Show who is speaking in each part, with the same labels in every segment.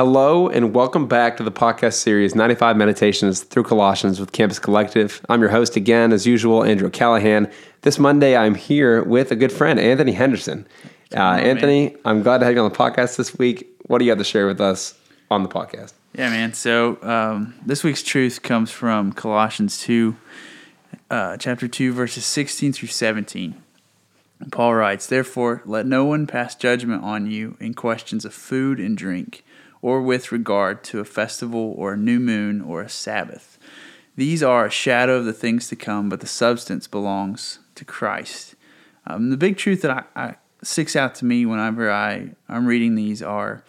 Speaker 1: Hello, and welcome back to the podcast series 95 Meditations through Colossians with Campus Collective. I'm your host again, as usual, Andrew Callahan. This Monday, I'm here with a good friend, Anthony Henderson. Uh, Anthony, I'm glad to have you on the podcast this week. What do you have to share with us on the podcast?
Speaker 2: Yeah, man. So um, this week's truth comes from Colossians 2, uh, chapter 2, verses 16 through 17. Paul writes, Therefore, let no one pass judgment on you in questions of food and drink, or with regard to a festival or a new moon or a Sabbath. These are a shadow of the things to come, but the substance belongs to Christ. Um, the big truth that I, I sticks out to me whenever I, I'm reading these are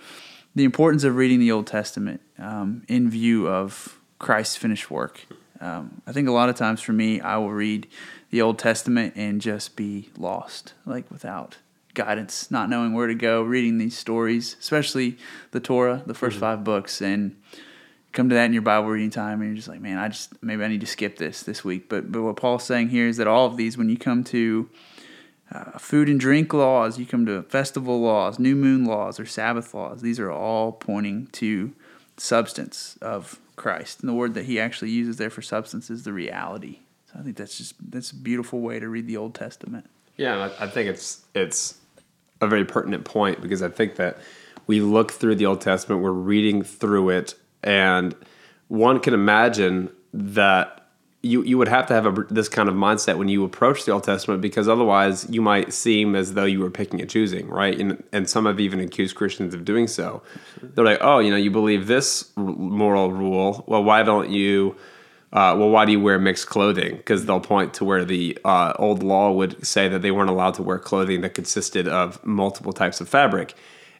Speaker 2: the importance of reading the Old Testament um, in view of Christ's finished work. Um, I think a lot of times for me, I will read the Old Testament and just be lost, like without guidance, not knowing where to go, reading these stories, especially the Torah, the 1st mm-hmm. five books, and come to that in your Bible reading time, and you're just like, man, I just maybe I need to skip this this week. But but what Paul's saying here is that all of these, when you come to uh, food and drink laws, you come to festival laws, new moon laws, or Sabbath laws, these are all pointing to substance of Christ. And the word that he actually uses there for substance is the reality. So I think that's just that's a beautiful way to read the Old Testament.
Speaker 1: Yeah, I think it's it's a very pertinent point because I think that we look through the Old Testament, we're reading through it, and one can imagine that you you would have to have a, this kind of mindset when you approach the Old Testament because otherwise you might seem as though you were picking and choosing, right? And and some have even accused Christians of doing so. They're like, oh, you know, you believe this moral rule. Well, why don't you? Uh, well, why do you wear mixed clothing? Because they'll point to where the uh, old law would say that they weren't allowed to wear clothing that consisted of multiple types of fabric.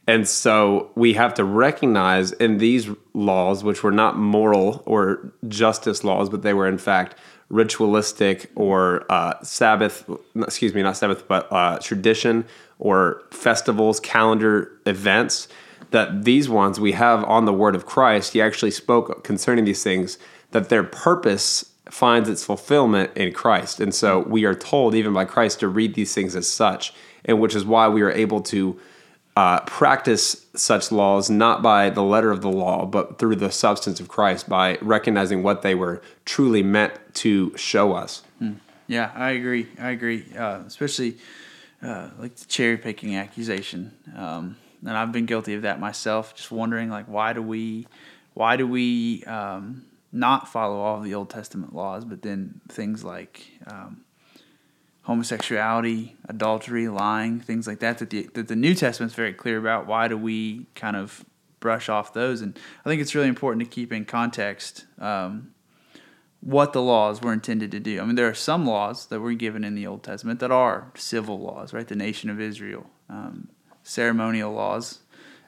Speaker 1: And so we have to recognize in these laws, which were not moral or justice laws, but they were in fact ritualistic or uh, Sabbath, excuse me, not Sabbath, but uh, tradition or festivals, calendar events, that these ones we have on the word of Christ. He actually spoke concerning these things that their purpose finds its fulfillment in Christ. And so we are told, even by Christ, to read these things as such, and which is why we are able to uh, practice such laws not by the letter of the law, but through the substance of Christ, by recognizing what they were truly meant to show us.
Speaker 2: Hmm. Yeah, I agree. I agree. Uh, especially uh, like the cherry picking accusation. Um, and I've been guilty of that myself, just wondering like why do we, why do we um, not follow all of the Old Testament laws, but then things like um, homosexuality, adultery, lying, things like that that the that the New Testament's very clear about. Why do we kind of brush off those? And I think it's really important to keep in context um, what the laws were intended to do. I mean, there are some laws that were given in the Old Testament that are civil laws, right? The nation of Israel, um, ceremonial laws,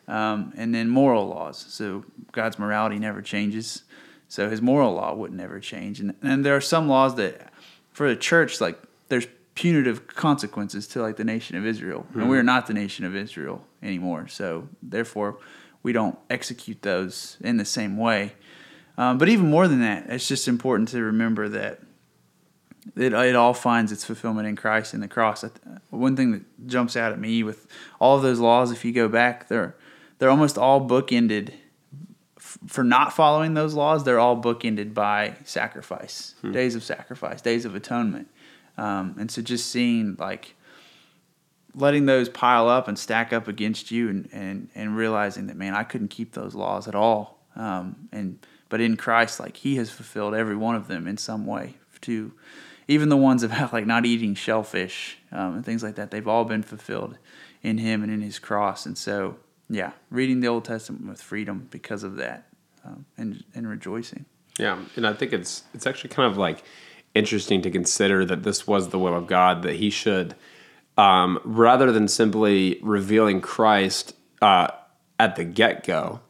Speaker 2: um, and then moral laws. So God's morality never changes. So his moral law would never change. And, and there are some laws that, for the church, like there's punitive consequences to like the nation of Israel, mm-hmm. and we're not the nation of Israel anymore. So therefore, we don't execute those in the same way. Um, but even more than that, it's just important to remember that it, it all finds its fulfillment in Christ and the cross. One thing that jumps out at me with all of those laws, if you go back, they're they're almost all bookended. For not following those laws, they're all bookended by sacrifice, hmm. days of sacrifice, days of atonement. Um, and so just seeing like letting those pile up and stack up against you and, and, and realizing that, man, I couldn't keep those laws at all. Um, and, but in Christ, like he has fulfilled every one of them in some way to even the ones about like not eating shellfish um, and things like that. They've all been fulfilled in him and in his cross. And so, yeah, reading the Old Testament with freedom because of that um, and, and rejoicing.
Speaker 1: Yeah. And I think it's, it's actually kind of like, interesting to consider that this was the will of God, that He should, um, rather than simply revealing Christ, uh, at the get go.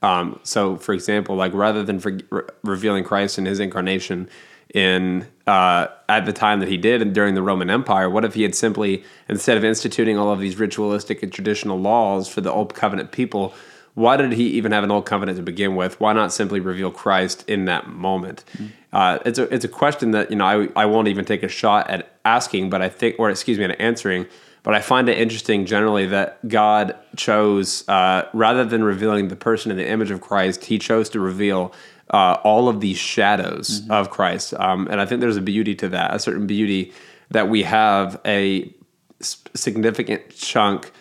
Speaker 1: Um, so, for example, like rather than for, re- revealing Christ in His incarnation in uh, at the time that He did and during the Roman Empire, what if He had simply instead of instituting all of these ritualistic and traditional laws for the old covenant people? Why did He even have an old covenant to begin with? Why not simply reveal Christ in that moment? Mm-hmm. Uh, it's a it's a question that you know I I won't even take a shot at asking, but I think or excuse me at answering but I find it interesting generally that God chose, uh, rather than revealing the person in the image of Christ, He chose to reveal uh, all of these shadows mm-hmm. of Christ. Um, and I think there's a beauty to that, a certain beauty that we have a significant chunk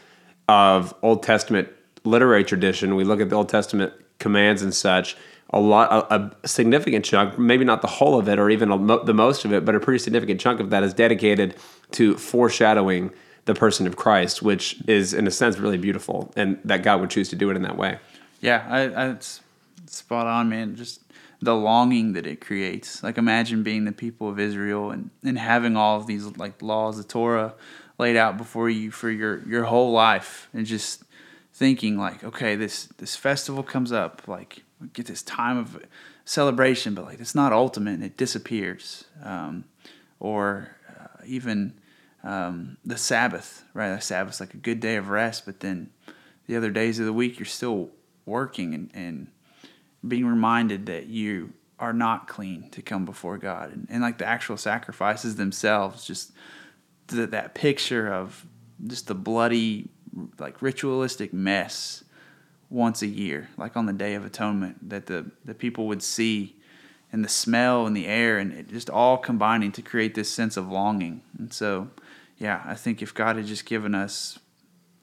Speaker 1: of Old Testament literary tradition. We look at the Old Testament commands and such. A lot, a, a significant chunk, maybe not the whole of it or even a, the most of it, but a pretty significant chunk of that is dedicated to foreshadowing the person of Christ, which is in a sense really beautiful, and that God would choose to do it in that way.
Speaker 2: Yeah, I, I, it's spot on, man. Just the longing that it creates. Like imagine being the people of Israel and, and having all of these like laws, the Torah laid out before you for your your whole life, and just thinking like, okay, this this festival comes up, like get this time of celebration, but like it's not ultimate, and it disappears. Um, or uh, even um, the Sabbath, right? The Sabbath's like a good day of rest, but then the other days of the week you're still working and, and being reminded that you are not clean to come before God. And, and like the actual sacrifices themselves, just the, that picture of just the bloody, like ritualistic mess once a year, like on the Day of Atonement, that the, the people would see and the smell and the air and it just all combining to create this sense of longing. And so, yeah, I think if God had just given us,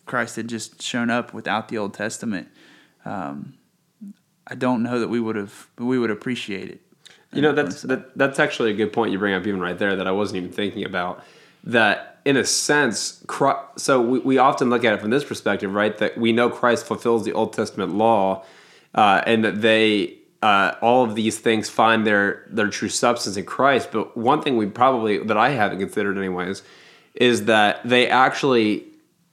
Speaker 2: Christ had just shown up without the Old Testament, um, I don't know that we would have we would appreciate it.
Speaker 1: You know, that's that, that's actually a good point you bring up even right there that I wasn't even thinking about. That in a sense, so we, we often look at it from this perspective, right? That we know Christ fulfills the Old Testament law, uh, and that they uh, all of these things find their their true substance in Christ. But one thing we probably that I haven't considered anyways is that they actually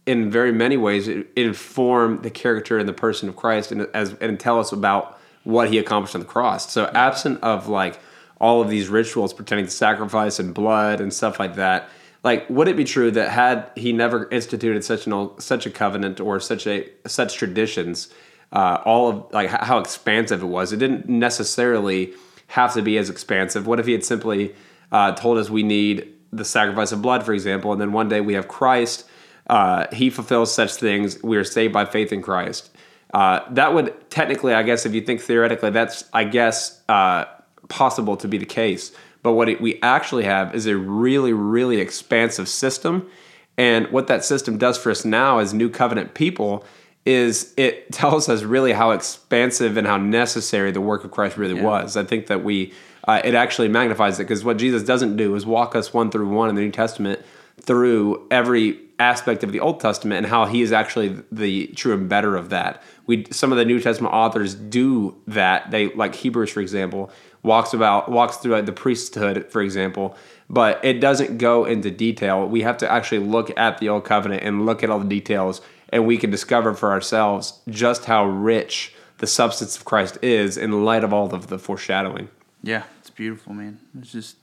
Speaker 1: in very many ways inform the character and the person of Christ and as and tell us about what he accomplished on the cross. So absent of like all of these rituals pertaining to sacrifice and blood and stuff like that, like would it be true that had he never instituted such an such a covenant or such a such traditions, uh, all of like how expansive it was, it didn't necessarily have to be as expansive. What if he had simply uh, told us we need the sacrifice of blood, for example, and then one day we have Christ. Uh, he fulfills such things. We are saved by faith in Christ. Uh, that would technically, I guess, if you think theoretically, that's I guess uh, possible to be the case. But what it, we actually have is a really, really expansive system. And what that system does for us now as new covenant people is it tells us really how expansive and how necessary the work of Christ really yeah. was. I think that we uh, it actually magnifies it because what Jesus doesn't do is walk us one through one in the New Testament through every aspect of the Old Testament and how he is actually the true and better of that. We some of the New Testament authors do that. They like Hebrews, for example, walks about walks through the priesthood, for example, but it doesn't go into detail. We have to actually look at the Old Covenant and look at all the details, and we can discover for ourselves just how rich the substance of Christ is in light of all of the foreshadowing.
Speaker 2: Yeah, it's beautiful, man. It's just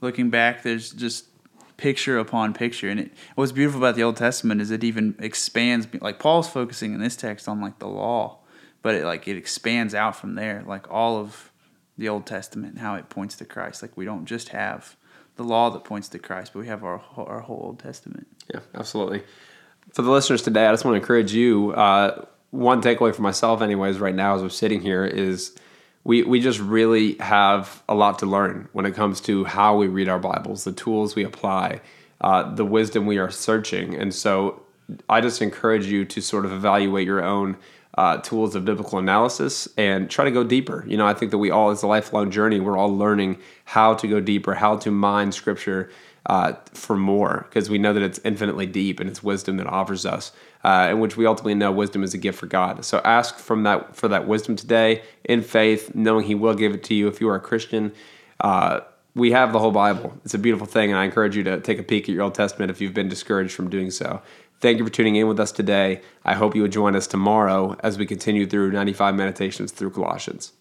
Speaker 2: looking back. There's just picture upon picture, and it, what's beautiful about the Old Testament is it even expands. Like Paul's focusing in this text on like the law, but it like it expands out from there. Like all of the Old Testament, how it points to Christ. Like we don't just have the law that points to Christ, but we have our our whole Old Testament.
Speaker 1: Yeah, absolutely. For the listeners today, I just want to encourage you. Uh, one takeaway for myself, anyways, right now as we're sitting here is we we just really have a lot to learn when it comes to how we read our Bibles, the tools we apply, uh, the wisdom we are searching, and so I just encourage you to sort of evaluate your own uh, tools of biblical analysis and try to go deeper. You know, I think that we all, as a lifelong journey, we're all learning how to go deeper, how to mine Scripture uh, for more, because we know that it's infinitely deep and it's wisdom that offers us uh, in which we ultimately know wisdom is a gift for God. So ask from that for that wisdom today in faith, knowing He will give it to you if you are a Christian. Uh, we have the whole Bible. It's a beautiful thing, and I encourage you to take a peek at your Old Testament if you've been discouraged from doing so. Thank you for tuning in with us today. I hope you will join us tomorrow as we continue through 95 meditations through Colossians.